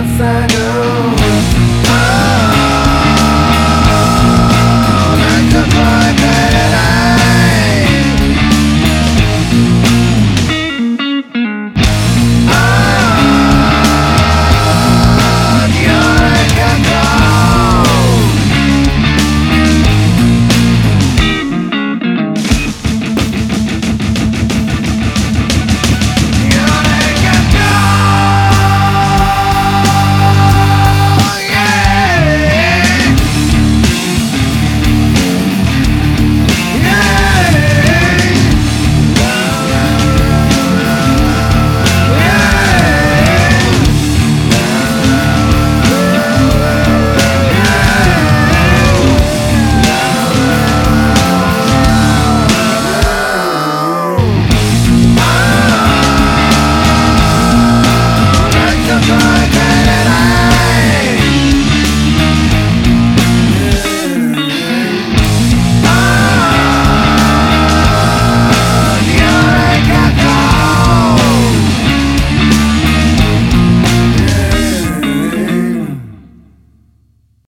outside